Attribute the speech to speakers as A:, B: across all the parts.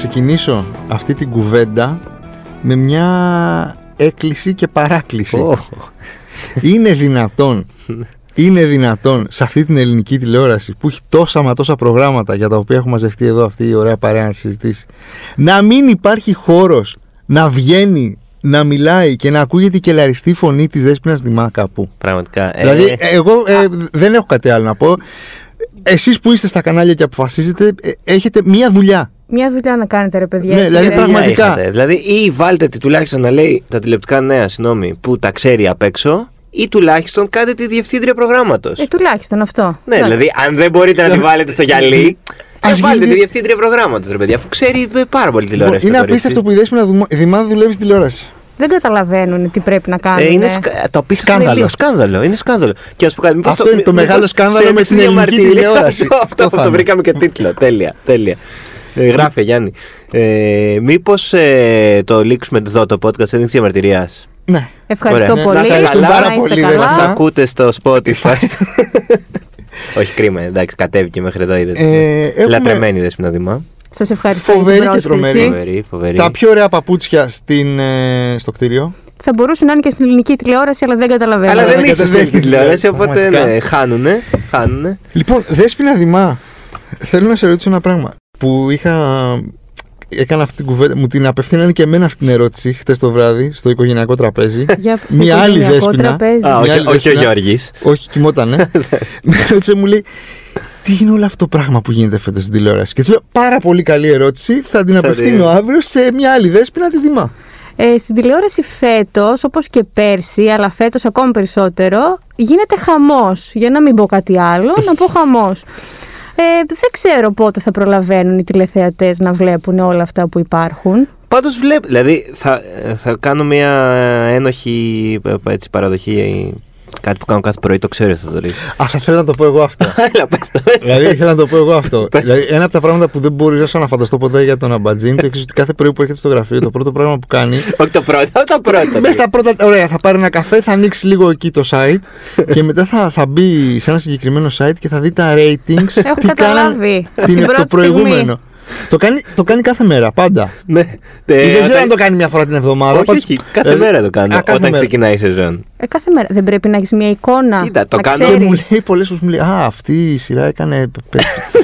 A: θα ξεκινήσω αυτή την κουβέντα με μια έκκληση και παράκληση. Είναι δυνατόν, είναι δυνατόν σε αυτή την ελληνική τηλεόραση που έχει τόσα μα τόσα προγράμματα για τα οποία έχουμε μαζευτεί εδώ αυτή η ωραία παρέα να συζητήσει, να μην υπάρχει χώρος να βγαίνει να μιλάει και να ακούγεται η κελαριστή φωνή της Δέσποινας Δημά κάπου.
B: Πραγματικά.
A: Δηλαδή,
B: Ε,
A: εγώ ε, δεν έχω κάτι άλλο να πω. Εσείς που είστε στα κανάλια και αποφασίζετε, ε, έχετε μία δουλειά.
C: Μια δουλειά να κάνετε, ρε παιδιά.
A: Ναι, δηλαδή,
C: κύριε.
A: πραγματικά.
B: είχατε. Δηλαδή, ή βάλτε τη τουλάχιστον να λέει τα τηλεοπτικά νέα, συγγνώμη, που τα ξέρει απ' έξω, ή τουλάχιστον κάντε τη διευθύντρια προγράμματος.
C: Ε, τουλάχιστον αυτό.
B: Ναι,
C: Εντάξει.
B: δηλαδή, αν δεν μπορείτε να τη βάλετε στο γυαλί,
A: Ας
B: ας βάλτε
A: γίνει-
B: τη διευθύντρια προγράμματος, ρε παιδιά, αφού ξέρει ε, πάρα πολύ τηλεόραση.
A: Λοιπόν, είναι
B: το κορίτσι.
A: απίστευτο που η Δέσποινα Δημά- Δημά δουλεύει στη τηλεόραση.
C: Δεν καταλαβαίνουν τι πρέπει να κάνουν.
B: Ε, είναι σκα... Το απίστευτο είναι
A: Σκάνδαλο.
B: λίγο σκάνδαλο. Είναι σκάνδαλο. Και να σου πω κάτι, μήπως
A: Αυτό είναι το
B: μήπως
A: μεγάλο
B: σε
A: σκάνδαλο
B: μια
A: με την ελληνική
B: διαμαρτυρία-
A: τηλεόραση.
B: Αυτό,
A: Αυτό
B: αυτό
A: θα
B: το
A: είναι.
B: βρήκαμε και τίτλο. τέλεια. τέλεια. Ε, γράφε Γιάννη. Ε, Μήπως ε, το λήξουμε εδώ το podcast ένδειξη διαμαρτυρίας;
A: Ναι.
C: Ευχαριστώ
B: Ωραία.
C: πολύ.
B: Να είστε καλά.
C: Να
A: πάρα
C: είστε
A: πολύ,
C: καλά.
A: Δέσποινα.
B: Μα ακούτε στο Spotify. Όχι κρίμα, εντάξει, κατέβηκε μέχρι εδώ. Είδες.
A: Ε, έχουμε-
B: Λατρεμένη δεσπίνα Δημά.
C: Σας ευχαριστώ. για την
A: Φοβερή και
C: πρόσκληση.
A: τρομερή.
B: Φοβερή, φοβερή.
A: Τα πιο ωραία παπούτσια στην, ε, στο κτίριο.
C: Θα μπορούσε να είναι και στην ελληνική τηλεόραση, αλλά δεν καταλαβαίνω.
B: Αλλά δεν
A: δεν
B: είσαι στην
A: κατεβαίνει.
B: τηλεόραση, οπότε
A: Πραγματικά.
B: ναι, χάνουνε. χάνουνε.
A: Λοιπόν, Δέσποινα Δημά, θέλω να σε ρωτήσω ένα πράγμα. Που είχα. Έκανα αυτή την κουβέντα. Μου την απευθύνανε και εμένα αυτή την ερώτηση χτες το βράδυ στο οικογενειακό τραπέζι.
C: Για στο
A: Μια άλλη
C: οικογενειακό
A: Δέσποινα.
C: τραπέζι.
B: Α,
A: Μια
B: όχι,
A: άλλη
B: όχι ο
A: δεσποινα.
B: Γιώργης.
A: Όχι, κοιμότανε. Με ρώτησε, μου λέει, τι είναι όλο αυτό το πράγμα που γίνεται φέτος στην τηλεόραση; Και της λέω, Πάρα πολύ καλή ερώτηση. Θα την
B: Θα
A: απευθύνω
B: την-
A: αύριο σε μια άλλη δέσποινα τη Δημά.
C: Ε, στην τηλεόραση φέτος, όπως και πέρσι, αλλά φέτος ακόμη περισσότερο, γίνεται χαμός. Για να μην πω κάτι άλλο, να πω χαμός. Ε, δεν ξέρω πότε θα προλαβαίνουν οι τηλεθεατές να βλέπουν όλα αυτά που υπάρχουν.
B: Πάντως βλέπω, δηλαδή θα, θα κάνω μια ένοχη ε, έτσι, παραδοχή, κάτι που κάνω κάθε πρωί, το ξέρω θα το ρίξω.
A: Α, θα θέλω να το πω εγώ αυτό.
B: Έλα, πες το, πες το.
A: δηλαδή, ήθελα να το πω εγώ αυτό.
B: Πες.
A: δηλαδή, ένα από τα πράγματα που δεν μπορούσα να φανταστώ ποτέ για τον Αμπατζή είναι το εξή: ότι κάθε πρωί που έρχεται στο γραφείο, το πρώτο πράγμα που κάνει.
B: Όχι το πρώτο, τα πρώτα.
A: Μέσα στα πρώτα. Ωραία, θα πάρει ένα καφέ, θα ανοίξει λίγο εκεί το site και μετά θα, θα μπει σε ένα συγκεκριμένο site και θα δει τα ratings.
C: Έχω
A: τι κάνανε
C: καταλάβει.
A: την,
C: Την
A: το
C: πρώτη
A: προηγούμενο.
C: Στιγμή.
A: Το κάνει, το κάνει κάθε μέρα, πάντα.
B: Ναι.
A: Ή
B: Ε,
A: δεν ξέρω
B: όταν-
A: αν το κάνει μια φορά την εβδομάδα.
B: Όχι,
A: πάντως-
B: όχι, κάθε
A: δηλαδή-
B: μέρα το κάνω.
A: Α, κάθε
B: όταν
A: μέρα.
B: ξεκινάει η σεζόν.
C: Ε, κάθε μέρα. Δεν πρέπει να έχεις μια εικόνα.
B: Κοίτα, το
C: να
B: κάνω-
A: Και
C: ξέρεις.
A: μου λέει πολλές φορές μου λέει Α, αυτή η σειρά έκανε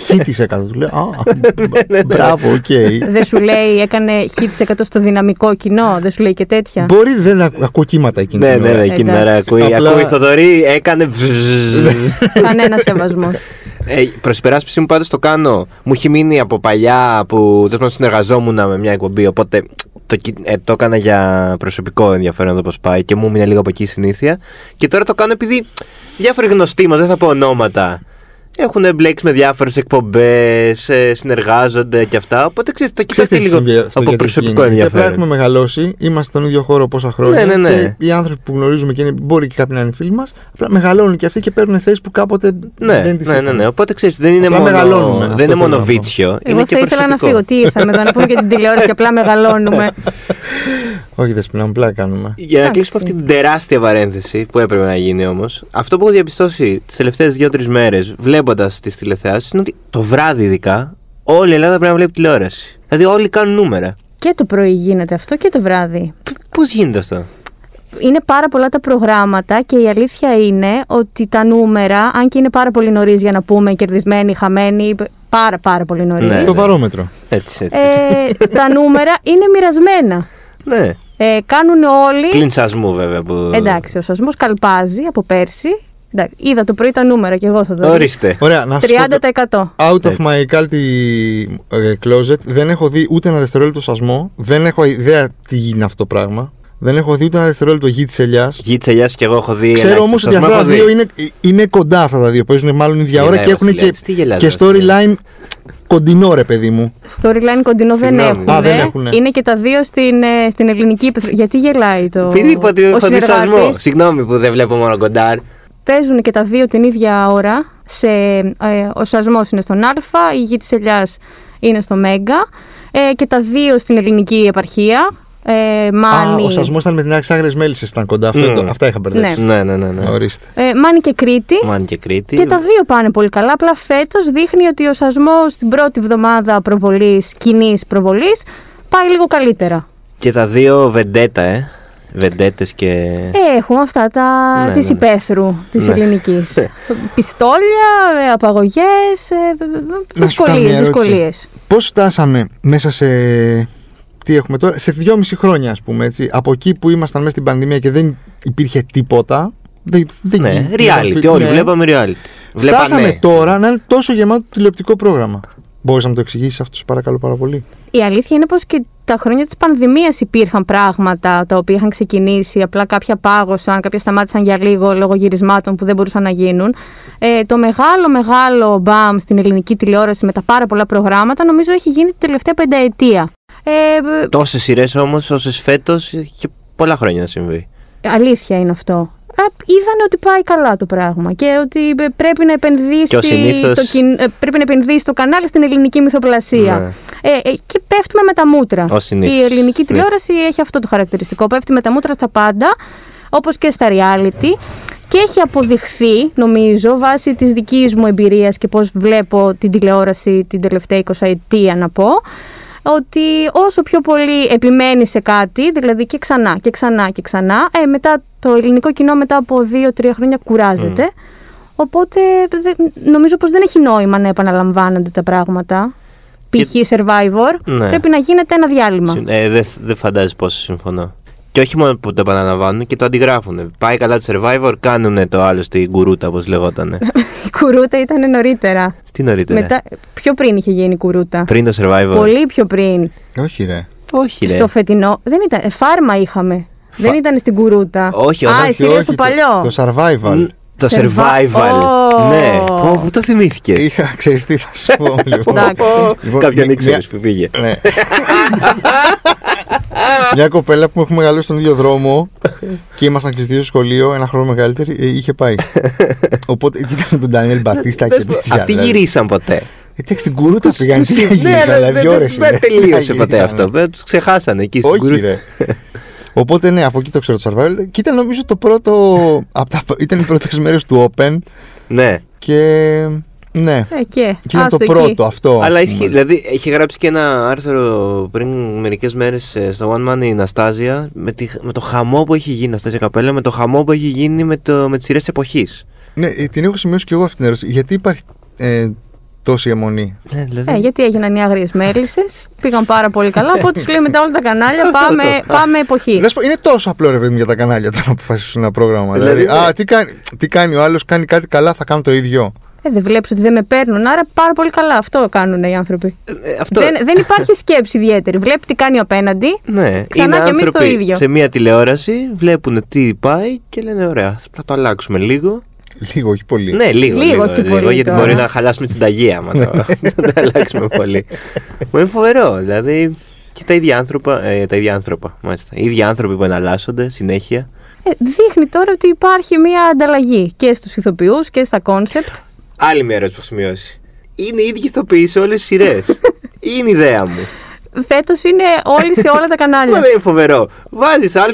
A: χι τοις εκατό. Του λέω
B: Ναι,
A: Α, μπράβο, οκ.
C: Δεν σου λέει έκανε χι τοις εκατό στο δυναμικό κοινό, δεν σου λέει και τέτοια.
A: Μπορεί δεν ακ- ακούω κύματα εκείνη
B: Ναι,
A: την
B: ναι,
A: ώρα.
B: ναι, εκείνη την ώρα
C: Εντάξει.
B: ακούει.
A: Απλά-
B: Ακούει Θοδωρή, έκανε.
C: Κανένα σεβασμός.
B: Ε, Προς υπεράσπιση μου πάντως το κάνω. Μου έχει μείνει από παλιά που τέλος πάντων συνεργαζόμουν με μια εκπομπή. Οπότε το, κι- ε, το έκανα για προσωπικό ενδιαφέρον να δω πώ πάει και μου μείνει λίγο από εκεί η συνήθεια. Και τώρα το κάνω επειδή διάφοροι γνωστοί μας, δεν θα πω ονόματα, έχουν μπλέξει με διάφορες εκπομπές, συνεργάζονται και αυτά. Οπότε ξέρεις, το
A: Ξέρεις
B: κοιτάξτε
A: τι
B: λίγο
A: συμβαίνει αυτό
B: από
A: γιατί
B: προσωπικό
A: γίνεται. Γιατί Απλά έχουμε
B: ενδιαφέρον.
A: μεγαλώσει, είμαστε στον ίδιο χώρο πόσα χρόνια.
B: Ναι, ναι, ναι.
A: Και οι άνθρωποι που γνωρίζουμε και είναι, μπορεί και κάποιοι να είναι φίλοι μας, απλά μεγαλώνουν και αυτοί και παίρνουν θέσεις που κάποτε
B: Ναι,
A: δεν τις
B: ναι, ναι,
A: είχαν.
B: ναι. Οπότε ξέρεις, δεν είναι
A: Απλά
B: μόνο,
A: μεγαλώνουμε, αυτό
B: δεν είναι
A: θέλω
B: μόνο
A: να πω.
B: βίτσιο.
C: Εγώ
B: είναι και
C: θα ήθελα να
B: προσωπικό.
C: φύγω. Τι ήρθαμε εδώ να πούμε και την τηλεόραση και απλά μεγαλώνουμε.
A: Όχι, δεν σπινάμε, απλά κάνουμε.
B: Για να
C: Εντάξει.
B: κλείσουμε αυτή την τεράστια παρένθεση που έπρεπε να γίνει όμως, αυτό που έχω διαπιστώσει τις τελευταίες δύο-τρεις μέρες βλέποντας τις τηλεθεάσεις είναι ότι το βράδυ ειδικά όλη η Ελλάδα πρέπει να βλέπει τηλεόραση. Δηλαδή όλοι κάνουν νούμερα.
C: Και το πρωί γίνεται αυτό και το βράδυ.
B: Πώς γίνεται αυτό;
C: Είναι πάρα πολλά τα προγράμματα και η αλήθεια είναι ότι τα νούμερα, αν και είναι πάρα πολύ νωρίς για να πούμε κερδισμένοι, χαμένοι, πάρα πάρα πολύ νωρίς.
B: Ναι.
A: Το βαρόμετρο.
B: Έτσι, έτσι.
C: Ε, τα νούμερα είναι μοιρασμένα.
B: ναι.
C: Ε, κάνουν όλοι.
B: Κλειν σασμού βέβαια που.
C: Εντάξει, ο σασμός καλπάζει από πέρσι. Εντάξει, είδα το πρωί τα νούμερα και εγώ θα το δω.
B: Ορίστε.
A: Ωραία, να σας πω
C: 30%.
A: Out of
B: Έτσι.
A: my culty ε, closet δεν έχω δει ούτε ένα δευτερόλεπτο σασμό. Δεν έχω ιδέα τι γίνει αυτό το πράγμα. Δεν έχω δει ούτε ένα δευτερόλεπτο γη της ελιάς.
B: Γη της Ελιάς και εγώ έχω δει.
A: Ξέρω όμως
B: ελάχιστο
A: ότι
B: σασμό,
A: αυτά τα
B: έχω δει.
A: δύο είναι, είναι κοντά αυτά τα δύο. Παίζουν μάλλον ίδια ώρα
B: Γελάει
A: και
B: ο
A: έχουν και,
B: Βασιλιάδης. Τι γελάς,
A: και
B: Βασιλιάδη;
A: storyline κοντινό, ρε παιδί μου.
C: Storyline κοντινό δεν
B: Συγγνώμη.
C: έχουν.
A: Α, δεν έχουνε.
C: Είναι και τα δύο στην, ε, στην ελληνική ύπεθρο. Γιατί γελάει το.
B: Επειδή είπα ότι
C: ο
B: έχω δει σασμό.
C: συνεργάτης;
B: Συγγνώμη που δεν βλέπω μόνο κοντάρ.
C: Παίζουν και τα δύο την ίδια ώρα. Σε, ε, ο σασμός είναι στον Α, η γη της Ελιάς είναι στο Μέγκα. Ε, και τα δύο στην ελληνική επαρχία. Ε,
A: Α,
C: Μάνι.
A: ο σασμός ήταν με την άξια Άγριε Μέλισσες ήταν κοντά. Αυτό,
B: Mm.
A: το- αυτά είχα μπερδέψει.
B: Ναι, ναι, ναι. ναι.
A: Ορίστε.
C: Ε, Μάνι και Κρήτη.
B: Μάν και Κρήτη.
C: Και τα δύο πάνε πολύ καλά. Απλά φέτος δείχνει ότι ο σασμός στην πρώτη εβδομάδα προβολής, κοινής προβολής, πάει λίγο καλύτερα.
B: Και τα δύο βεντέτα, ε. Βεντέτες και.
C: Ε, έχουμε αυτά τα
B: Ναι,
C: της
B: ναι, ναι.
C: υπαίθρου της
B: Ναι.
C: ελληνικής. Πιστόλια, ε, απαγωγές, ε,
A: Να σου κάνω
C: δυσκολίες,
A: μια ερώτηση.
C: δυσκολίες.
A: Πώς φτάσαμε μέσα σε. Τι έχουμε τώρα, σε δυόμιση χρόνια, ας πούμε έτσι. Από εκεί που ήμασταν μέσα στην πανδημία και δεν υπήρχε τίποτα. Δεν, δεν
B: Ναι,
A: δεν-
B: reality.
A: δεν-
B: Όλοι
A: ναι.
B: βλέπαμε reality.
A: Φτάσαμε
B: Βλέπαμε.
A: τώρα να είναι τόσο γεμάτο τηλεοπτικό πρόγραμμα. Μπορείς να μου το εξηγήσεις αυτό, σε παρακαλώ πάρα πολύ.
C: Η αλήθεια είναι πως και τα χρόνια της πανδημίας υπήρχαν πράγματα τα οποία είχαν ξεκινήσει, απλά κάποια πάγωσαν, κάποια σταμάτησαν για λίγο λόγω γυρισμάτων που δεν μπορούσαν να γίνουν. Ε, το μεγάλο μεγάλο μπαμ στην ελληνική τηλεόραση με τα πάρα πολλά προγράμματα νομίζω έχει γίνει την τελευταία πενταετία. Ε,
B: Τόσες σειρές όμως, όσες φέτος και πολλά χρόνια να συμβεί.
C: Αλήθεια είναι αυτό. Α, είδανε ότι πάει καλά το πράγμα και ότι ε, πρέπει να επενδύσει,
B: Και ως συνήθως-
C: το, κιν- ε, πρέπει να επενδύσει το κανάλι στην ελληνική μυθοπλασία.
B: Ναι.
C: Ε, ε, και πέφτουμε με τα μούτρα.
B: Ως συνήθως.
C: Η ελληνική
B: Ναι.
C: τηλεόραση έχει αυτό το χαρακτηριστικό. Πέφτει με τα μούτρα στα πάντα, όπως και στα reality. Και έχει αποδειχθεί, νομίζω, βάσει της δικής μου εμπειρίας και πώς βλέπω την τηλεόραση την τελευταία 20 ετία να πω, ότι όσο πιο πολύ επιμένεις σε κάτι, δηλαδή και ξανά και ξανά και ξανά, ε, μετά το ελληνικό κοινό μετά από 2-3 χρόνια κουράζεται. Οπότε δε- νομίζω πως δεν έχει νόημα να επαναλαμβάνονται τα πράγματα.
B: Και-
C: Π.χ. Survivor,
B: Ναι.
C: πρέπει να γίνεται ένα διάλειμμα.
B: Συν- Ε, δεν δεν φαντάζεσαι πόσο συμφωνώ. Και όχι μόνο που το επαναλαμβάνουν και το αντιγράφουν. Πάει καλά το survivor, κάνουν το άλλο στην κουρούτα, όπως λεγόταν.
C: Η κουρούτα ήταν νωρίτερα.
B: Τι νωρίτερα.
C: Μετά, πιο πριν είχε γίνει η κουρούτα.
B: Πριν το survivor.
C: Πολύ πιο πριν.
A: Όχι, ρε.
B: Όχι, ρε.
C: Στο φετινό. Δεν ήταν. ε, Φάρμα είχαμε. Δεν ήταν στην κουρούτα.
B: Όχι,
C: Α,
B: όχι,
C: εσύ λες το
A: το,
C: παλιό.
A: το survival.
B: Μ, Το
C: Survi-
B: survival.
C: Ω.
B: Ναι. Πω, Πού το θυμήθηκες;
A: Είχα, ξέρεις τι θα σου πω. λοιπόν.
C: Εντάξει.
A: Λοιπόν,
B: Κάποιον
A: μια-
B: ήξερε που πήγε.
A: Ναι. Μια κοπέλα που έχουμε μεγαλώσει στον ίδιο δρόμο και ήμασταν και στο ίδιο σχολείο, ένα χρόνο μεγαλύτερη, ε, είχε πάει. Οπότε ήταν τον Ντανιέλ Μπατίστα και
B: Πες μου,
A: τέτοια.
B: Αυτοί
A: δηλαδή.
B: γυρίσαν ποτέ;
A: Εντάξει, την κουρούτα πήγαν.
B: Τους-
A: Τι
B: ναι,
A: γύρισαν,
B: αλλά
A: αλλά
B: δεν-
A: δύο
B: δεν-
A: ώρες
B: Δεν
A: είναι.
B: τελείωσε
A: Δεν
B: ποτέ
A: γυρίσανε.
B: αυτό. Τους ξεχάσανε εκεί στην
A: Όχι,
B: κουρούτα.
A: ρε. Οπότε ναι, από εκεί το ξέρω το survival. Και ήταν νομίζω το πρώτο. απ' τα, ήταν οι πρώτες μέρες του Open
B: Ναι.
A: και. Ναι.
C: Ε, και.
A: Και ήταν το
C: άστο εκεί.
A: πρώτο αυτό.
B: Αλλά
A: ας
B: ισχύει.
A: πούμε.
B: Δηλαδή, έχει γράψει και ένα άρθρο πριν μερικές μέρες στο One Man η Ναστάζια με, τη, με το χαμό που έχει γίνει, Ναστάζια Καπέλα, με το χαμό που έχει γίνει με, το, με τις σειρές εποχής.
A: Ναι, ε, την έχω σημειώσει και εγώ αυτή την ερώτηση. Γιατί υπάρχει ε, τόση αιμονή;
B: Ναι, δηλαδή.
C: Ε, γιατί έγιναν οι άγριες μέλισσες, πήγαν πάρα πολύ καλά. Οπότε του λέει μετά όλα τα κανάλια
B: Αυτό,
C: πάμε,
B: αυτό.
C: πάμε εποχή.
A: Να σου πω, είναι τόσο απλό ρε παιδί μου για τα κανάλια το να αποφασίσουν ένα πρόγραμμα.
B: Δηλαδή,
A: Δηλαδή,
B: ναι.
A: α, τι κάνει, τι κάνει ο άλλος, κάνει κάτι καλά, θα κάνω το ίδιο.
C: Ε, δεν βλέπεις ότι δεν με παίρνουν, άρα πάρα πολύ καλά. Αυτό κάνουν οι άνθρωποι.
B: Ε, αυτό,
C: Δεν, δεν υπάρχει σκέψη ιδιαίτερη. Βλέπει τι κάνει ο απέναντι.
B: ναι,
C: Ξανά
B: είναι
C: και εμείς το
B: άνθρωποι
C: ίδιο.
B: σε μια τηλεόραση, βλέπουν τι πάει και λένε: Ωραία, θα το αλλάξουμε λίγο.
A: Λίγο, όχι πολύ.
B: Ναι, λίγο.
C: Λίγο,
B: Λίγο,
C: όχι
B: λίγο,
C: πολύ
B: γιατί
C: τώρα.
B: μπορεί να χαλάσουμε τη συνταγή άμα το το αλλάξουμε πολύ. Μου είναι φοβερό. Δηλαδή, και τα ίδια άνθρωπα, ε, τα ίδια άνθρωπα, μάλιστα. Οι ίδιοι άνθρωποι που εναλλάσσονται συνέχεια.
C: Ε, δείχνει τώρα ότι υπάρχει μια ανταλλαγή και στους ηθοποιούς και στα concept.
B: Άλλη μια ερώτηση που έχω σημειώσει. Είναι οι ίδιοι ηθοποιοί σε όλες τις σειρές. είναι ιδέα μου.
C: Φέτος είναι όλοι σε όλα τα
B: Μα
C: κανάλια.
B: δεν είναι φοβερό. Βάζεις Α,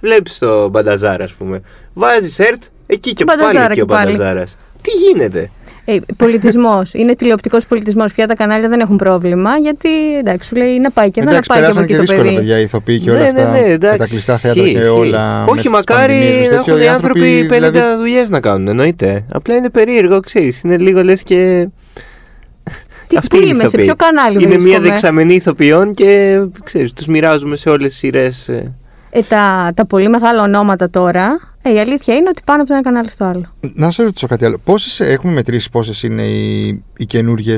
B: βλέπεις το Μπανταζάρα, ας πούμε. Βάζεις ΕΡΤ, εκεί και πάλι
C: Μπανταζάρα
B: εκεί ο
C: και πάλι.
B: Μπανταζάρας. Τι γίνεται;
C: Ε, πολιτισμός. είναι τηλεοπτικός πολιτισμός. Πια τα κανάλια δεν έχουν πρόβλημα γιατί εντάξει, σου λέει να πάει και εδώ, να
A: Εντάξει,
C: πάει και από
A: περάσαν
C: εκεί
A: και
C: το
A: δύσκολα
C: παιδί.
A: παιδιά οι ηθοποιοί και όλα
B: ναι,
A: αυτά.
B: ναι, ναι, εντάξει.
A: και τα κλειστά θέατρα
B: Ισχύει,
A: και
B: ισχύει.
A: όλα. μέσα
B: Όχι,
A: στις
B: μακάρι
A: πανδημίες,
B: να
A: τέτοιο,
B: έχουν οι άνθρωποι 50
A: δηλαδή,
B: δουλειές να κάνουν, εννοείται. Απλά είναι περίεργο, ξέρεις. Είναι λίγο λες και.
C: Τι,
B: Αυτή
C: πού
B: είναι η
C: είμαι, σε
B: ηθοποιή.
C: ποιο κανάλι
B: Είναι μια
C: βρίσκομαι;
B: δεξαμενή ηθοποιών και ξέρεις, τους μοιράζουμε σε όλες τις σειρές.
C: Ε, τα, τα πολύ μεγάλα ονόματα τώρα, ε, η αλήθεια είναι ότι πάνε από το ένα κανάλι στο άλλο.
A: Να σε ρωτήσω κάτι άλλο. Πόσες έχουμε μετρήσει πόσες είναι οι, οι καινούριε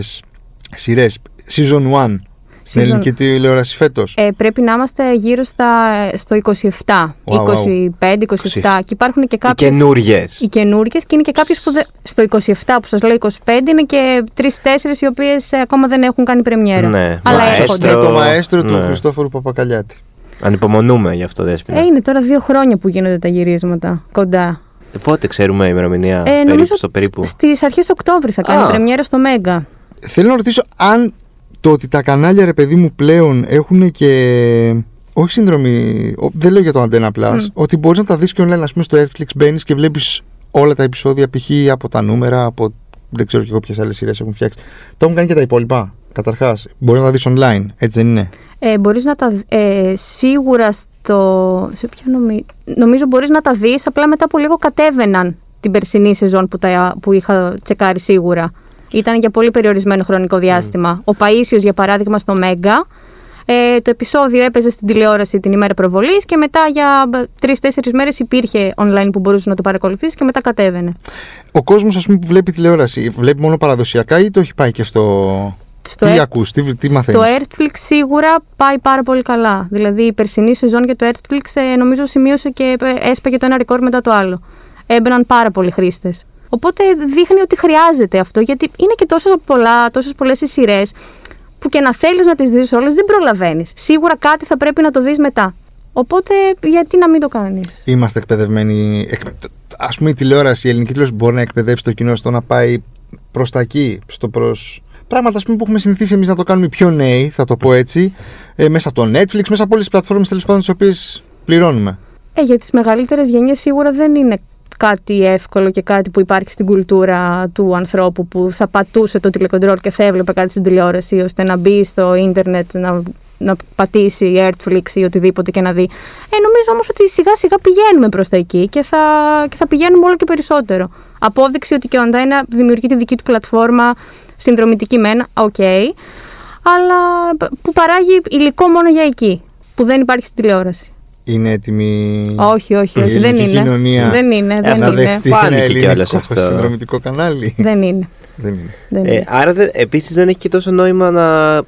A: σειρές; Season 1 στην
C: Season-
A: ελληνική τηλεόραση φέτος.
C: Ε, πρέπει να είμαστε γύρω στα, στο 27,
A: Wow, wow.
C: 25, 27 και υπάρχουν και
B: Οι
C: κάποιες...
B: καινούριε.
C: Οι καινούργιες και είναι και κάποιες που δεν- στο 27 που σας λέω 25 είναι και 3-4 οι οποίες ακόμα δεν έχουν κάνει πρεμιέρα.
B: Ναι,
C: Αλλά
B: μαέστρο.
C: έρχονται.
A: Με το μαέστρο του
B: Ναι.
A: Χριστόφορου Παπακαλιάτη.
B: Ανυπομονούμε γι' αυτό, Δέσποινα.
C: Ε, είναι τώρα δύο χρόνια που γίνονται τα γυρίσματα κοντά.
B: Ε, Πότε ξέρουμε η ημερομηνία,
C: Ε,
B: περίπου,
C: νομίζω
B: στο περίπου;
C: Στις αρχές Οκτώβρη θα κάνει
B: Α.
C: πρεμιέρα στο Μέγκα.
A: Θέλω να ρωτήσω αν το ότι τα κανάλια ρε παιδί μου πλέον έχουν και Όχι συνδρομή. ο- Δεν λέω για το Antenna Plus.
C: Μμ.
A: Ότι μπορείς να τα δεις και online. Α πούμε στο Netflix μπαίνεις και βλέπεις όλα τα επεισόδια π.χ. από τα νούμερα, από. Δεν ξέρω και εγώ ποιες άλλες σειρές έχουν φτιάξει. Το έχουν κάνει και τα υπόλοιπα. Καταρχάς, μπορείς να τα δεις online, έτσι δεν είναι;
C: Ε, μπορείς να τα δ- ε, σίγουρα στο... Σε ποια νομι... Νομίζω μπορείς να τα δεις, απλά μετά από λίγο κατέβαιναν την περσινή σεζόν που, τα, που είχα τσεκάρει σίγουρα. Ήταν για πολύ περιορισμένο χρονικό διάστημα. Ο Παΐσιος, για παράδειγμα, στο Μέγκα, ε, το επεισόδιο έπαιζε στην τηλεόραση την ημέρα προβολής και μετά για τρει-τέσσερι μέρες υπήρχε online που μπορούσες να το παρακολουθήσει και μετά κατέβαινε.
A: Ο κόσμος, ας πούμε, που βλέπει τηλεόραση, βλέπει μόνο παραδοσιακά ή το έχει πάει και στο.
C: Στο
A: τι
C: Earth-
A: ακούς, τι, τι μαθαίνεις;
C: Το Earthflix σίγουρα πάει πάρα πολύ καλά. Δηλαδή η περσινή σεζόν για το Earthflix ε, νομίζω σημείωσε και ε, έσπαγε το ένα ρεκόρ μετά το άλλο. Έμπαιναν πάρα πολλοί χρήστες. Οπότε δείχνει ότι χρειάζεται αυτό γιατί είναι και τόσο πολλά, τόσες πολλές οι σειρές που και να θέλεις να τις δεις όλες δεν προλαβαίνεις. Σίγουρα κάτι θα πρέπει να το δεις μετά. Οπότε γιατί να μην το κάνεις;
A: Είμαστε εκπαιδευμένοι. εκ- Α πούμε, η τηλεόραση, η ελληνική τηλεόραση μπορεί να εκπαιδεύσει το κοινό στο να πάει προς τα εκεί, στο προς... Πράγματα ας πούμε, που έχουμε συνηθίσει εμείς να το κάνουμε οι πιο νέοι, θα το πω έτσι, ε, μέσα από το Netflix, μέσα από όλες τις πλατφόρμες τέλος πάντων τις οποίες πληρώνουμε.
C: Ε, για τις μεγαλύτερες γενιές σίγουρα δεν είναι κάτι εύκολο και κάτι που υπάρχει στην κουλτούρα του ανθρώπου που θα πατούσε το τηλεκοντρόλ και θα έβλεπε κάτι στην τηλεόραση ώστε να μπει στο ίντερνετ να, να πατήσει Netflix ή οτιδήποτε και να δει. Ε, νομίζω όμως ότι σιγά σιγά πηγαίνουμε προς τα εκεί και θα, και θα πηγαίνουμε όλο και περισσότερο. Απόδειξη ότι και ο Αντέννα δημιουργεί τη δική του πλατφόρμα συνδρομητική μένα, οκ, αλλά που παράγει υλικό μόνο για εκεί, που δεν υπάρχει στην τηλεόραση.
A: Είναι έτοιμη
C: Όχι, όχι, όχι.
A: η
C: δεν
A: ελληνική
C: είναι.
A: κοινωνία
C: Δεν είναι.
B: Ε,
C: Δεν
B: αυτό
A: να
C: είναι.
A: δεχτεί ένα
B: Φάνηκε
A: ελληνικό
B: κιόλας αυτό.
A: συνδρομητικό κανάλι.
C: Δεν είναι.
A: δεν είναι.
C: Δεν
B: Ε,
C: είναι.
B: άρα δε, επίσης δεν έχει και τόσο νόημα να ε,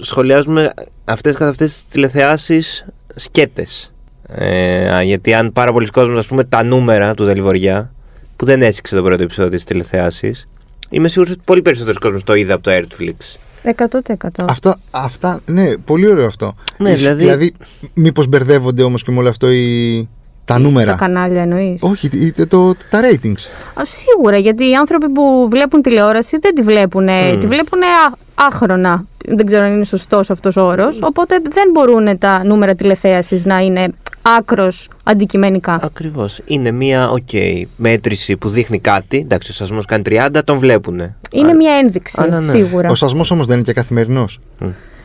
B: σχολιάζουμε αυτές καθ' αυτές τις τηλεθεάσεις σκέτες. Ε, α, γιατί αν πάρα πολλοί κόσμος, ας πούμε, τα νούμερα του Δελβοριά, που δεν έσυξε το πρώτο επεισόδιο της τηλεθεάσης, είμαι σίγουρος ότι πολύ περισσότερος κόσμος το είδε από το Airtflix.
C: 100%.
A: Αυτά, αυτά, ναι, πολύ ωραίο αυτό.
B: Ναι,
A: Ισ-
B: δηλαδή-
A: δηλαδή μήπως μπερδεύονται όμως και με όλο αυτό οι... τα νούμερα;
C: Τα κανάλια εννοείς;
A: Όχι, η- το, το- τα ratings.
C: Σίγουρα, γιατί οι άνθρωποι που βλέπουν τηλεόραση δεν τη βλέπουν.
B: Μμ.
C: Τη βλέπουν άχρονα. Δεν ξέρω αν είναι σωστός αυτός ο όρος. Οπότε δεν μπορούν τα νούμερα τηλεθέασης να είναι άκρος αντικειμενικά.
B: Ακριβώς. Είναι μια, οκ, μέτρηση που δείχνει κάτι. Εντάξει, ο Σασμός κάνει 30, τον βλέπουνε.
C: Είναι
B: Α,
C: μια ένδειξη,
B: αλλά ναι.
C: σίγουρα.
A: Ο Σασμός όμως δεν είναι και καθημερινός.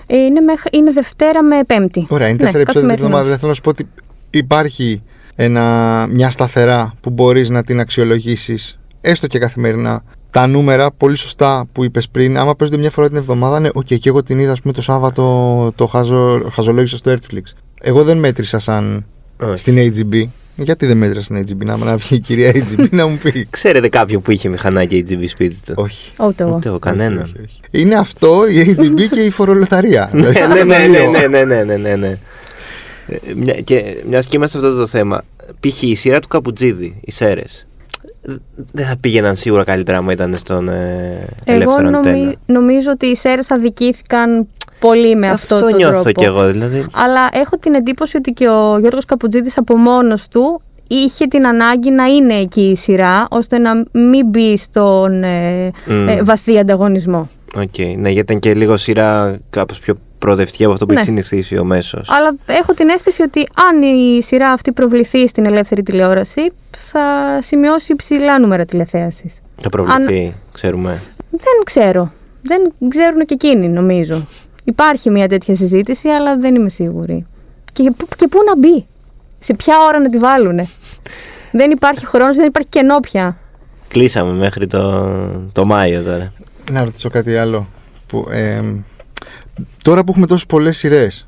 C: Ε, Είναι, μέχ- είναι Δευτέρα με Πέμπτη.
A: Ωραία, είναι
C: Ναι,
A: τέσσερα επεισόδια την
C: καθημερινός.
A: εβδομάδα. Δεν θέλω να σου πω ότι υπάρχει ένα, μια σταθερά που μπορείς να την αξιολογήσεις έστω και καθημερινά. Τα νούμερα, πολύ σωστά που είπες πριν, άμα παίζονται μια φορά την εβδομάδα, ναι, οκ, και εγώ την είδα, ας πούμε, το Σάββατο, το χαζο, χαζολόγησα στο Netflix. Εγώ δεν μέτρησα σαν
B: Όχι.
A: στην AGB. Γιατί δεν μέτρησα στην AGB, να, να βγει η κυρία AGB να μου πει;
B: Ξέρετε κάποιον που είχε μηχανάκι HGV σπίτι του;
A: όχι.
C: Ούτε εγώ.
B: Ούτε εγώ, κανέναν.
A: Όχι, όχι, όχι. Είναι αυτό, η AGB και η φορολοταρία.
B: ναι,
A: Δηλαδή,
B: ναι,
A: τα
B: ναι,
A: δύο.
B: ναι, ναι, ναι, ναι, ναι, ναι. Ε, μια, και μιας και είμαστε σε αυτό το θέμα, π.χ. η σειρά του Καπουτζίδη, οι Σέρες, δεν θα πήγαιναν σίγουρα καλύτερα άμα ήταν στον ε,
C: Εγώ
B: ελεύθερο
C: νομι-
B: αντένα.
C: νομίζω ότι οι Σέρες αδικήθηκαν πολύ με αυτό,
B: Αυτό
C: το
B: νιώθω
C: τρόπο.
B: κι εγώ, δηλαδή.
C: Αλλά έχω την εντύπωση ότι και ο Γιώργος Καπουτζίδης από μόνος του είχε την ανάγκη να είναι εκεί η σειρά, ώστε να μην μπει στον ε,
B: Μμ.
C: ε, βαθύ ανταγωνισμό.
B: Οκ, ναι, γιατί ήταν και λίγο σειρά κάπως πιο προοδευτική από αυτό που
C: Ναι.
B: έχει συνηθίσει ο μέσος.
C: Αλλά έχω την αίσθηση ότι αν η σειρά αυτή προβληθεί στην ελεύθερη τηλεόραση, θα σημειώσει υψηλά νούμερα τηλεθέασης.
B: Θα προβληθεί, ξέρουμε.
C: Δεν ξέρω. Δεν ξέρουν και εκείνοι, νομίζω. Υπάρχει μια τέτοια συζήτηση, αλλά δεν είμαι σίγουρη. Και, πού- και πού να μπει; Σε ποια ώρα να τη βάλουνε; δεν υπάρχει χρόνος, δεν υπάρχει κενό πια.
B: Κλείσαμε μέχρι το, το Μάιο τώρα.
A: Να ρωτήσω κάτι άλλο. Που, ε, τώρα που έχουμε τόσες πολλές σειρές,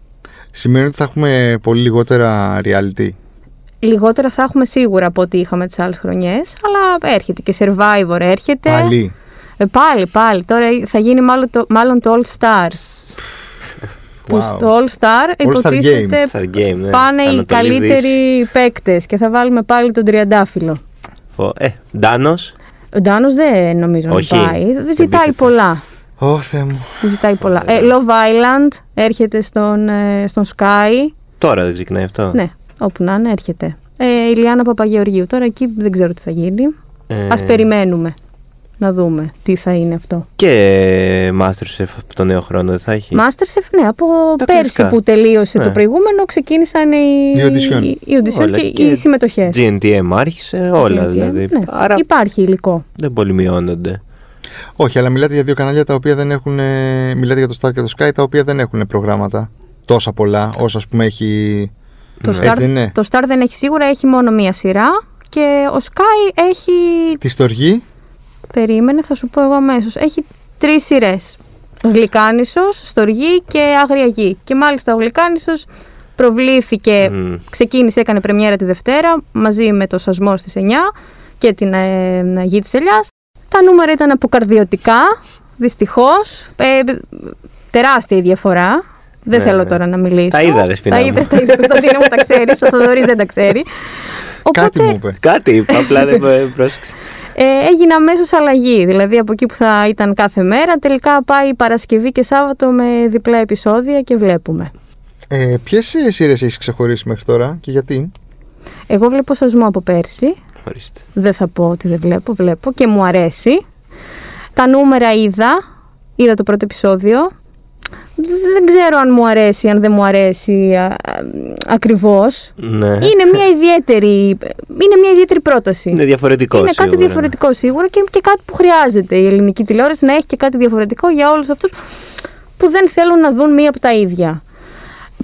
A: σημαίνει ότι θα έχουμε πολύ λιγότερα reality;
C: Λιγότερα θα έχουμε σίγουρα από ό,τι είχαμε τις άλλες χρονιές, αλλά έρχεται και Survivor έρχεται.
A: Πάλι;
C: Ε, πάλι, πάλι. Τώρα θα γίνει μάλλον το, μάλλον το All Stars. Που
A: Wow.
C: στο All Star
A: All Star
C: υποτίθεται
B: Star Game, ναι.
C: πάνε οι
B: Ανατολή
C: καλύτεροι παίκτες και θα βάλουμε πάλι τον Τριαντάφυλλο.
B: Ο- Ε, Ντάνος;
C: Ο Ντάνος δεν νομίζω
B: Όχι,
C: να πάει.
B: δεν
C: Ζητάει
B: πείθεται.
C: πολλά.
A: Ω, Θεέ μου.
C: Ζητάει πολλά. Ε, Love Island έρχεται στον, ε, στον Sky.
B: Τώρα δεν ξεκινάει αυτό.
C: Ναι, όπου να είναι έρχεται. Ε, η Λιάννα Παπαγεωργίου. Τώρα εκεί δεν ξέρω τι θα γίνει.
B: Ε,
C: Ας περιμένουμε. Να δούμε τι θα είναι αυτό.
B: Και Masterchef από το νέο χρόνο δεν θα έχει;
C: Masterchef, ναι, από
B: Τα
C: πέρσι
B: κλασικά.
C: που τελείωσε
B: Ναι.
C: το προηγούμενο ξεκίνησαν οι,
A: Οι audition.
C: οι, οι audition
B: Όλα
C: και,
B: και
C: οι συμμετοχές.
B: GNTM άρχισε, όλα
C: GNTM,
B: δηλαδή.
C: ναι.
B: Άρα
C: Υπάρχει υλικό.
B: δεν πολύ μειώνονται.
A: Όχι, αλλά μιλάτε για δύο κανάλια τα οποία δεν έχουν. ε, Μιλάτε για το Star και το Sky τα οποία δεν έχουν προγράμματα τόσα πολλά όσο ας πούμε έχει.
C: Το,
B: Ναι.
C: Star,
A: Έτσι δεν είναι.
C: το Star δεν έχει σίγουρα, έχει μόνο μία σειρά και ο Sky έχει,
A: Τη στοργή.
C: Περίμενε θα σου πω εγώ αμέσως, έχει τρεις σειρές. Γλυκάνισος, Στοργή και Άγρια Γη. Και μάλιστα ο Γλυκάνισος προβλήθηκε,
B: Μμ.
C: ξεκίνησε, έκανε πρεμιέρα τη Δευτέρα μαζί με το Σασμό στις 9 και την ε, Γη της Ελιάς. Τα νούμερα ήταν αποκαρδιωτικά, δυστυχώς. Ε, τεράστια η διαφορά. Δεν
B: Ναι,
C: θέλω
B: ναι.
C: τώρα να μιλήσω.
B: Τα είδα, Δεσποιნა
C: Τα
B: μου.
C: είδα, τα είδα. Κωνσταντίνε μου τα ξέρεις, ο Θοδωρής δεν τα ξέρει.
A: Κάτι μου είπε.
B: Κάτι είπα, απλά δεν πρόσεξα.
C: Ε, έγινε αμέσως αλλαγή. Δηλαδή από εκεί που θα ήταν κάθε μέρα, τελικά πάει Παρασκευή και Σάββατο με διπλά επεισόδια και βλέπουμε.
A: Ε, Ποιες σειρές έχεις ξεχωρίσει μέχρι τώρα και γιατί;
C: Εγώ βλέπω σασμό από πέρσι.
B: Ορίστε.
C: Δεν θα πω ότι δεν βλέπω, βλέπω και μου αρέσει. Τα νούμερα είδα. Είδα το πρώτο επεισόδιο. Δεν ξέρω αν μου αρέσει, αν δεν μου αρέσει α, α, ακριβώς.
B: Ναι.
C: Είναι μια ιδιαίτερη, είναι μια ιδιαίτερη πρόταση.
B: Είναι διαφορετικό
C: Είναι κάτι
B: σίγουρα.
C: διαφορετικό σίγουρα και, και κάτι που χρειάζεται η ελληνική τηλεόραση να έχει και κάτι διαφορετικό για όλους αυτούς που δεν θέλουν να δουν μία από τα ίδια.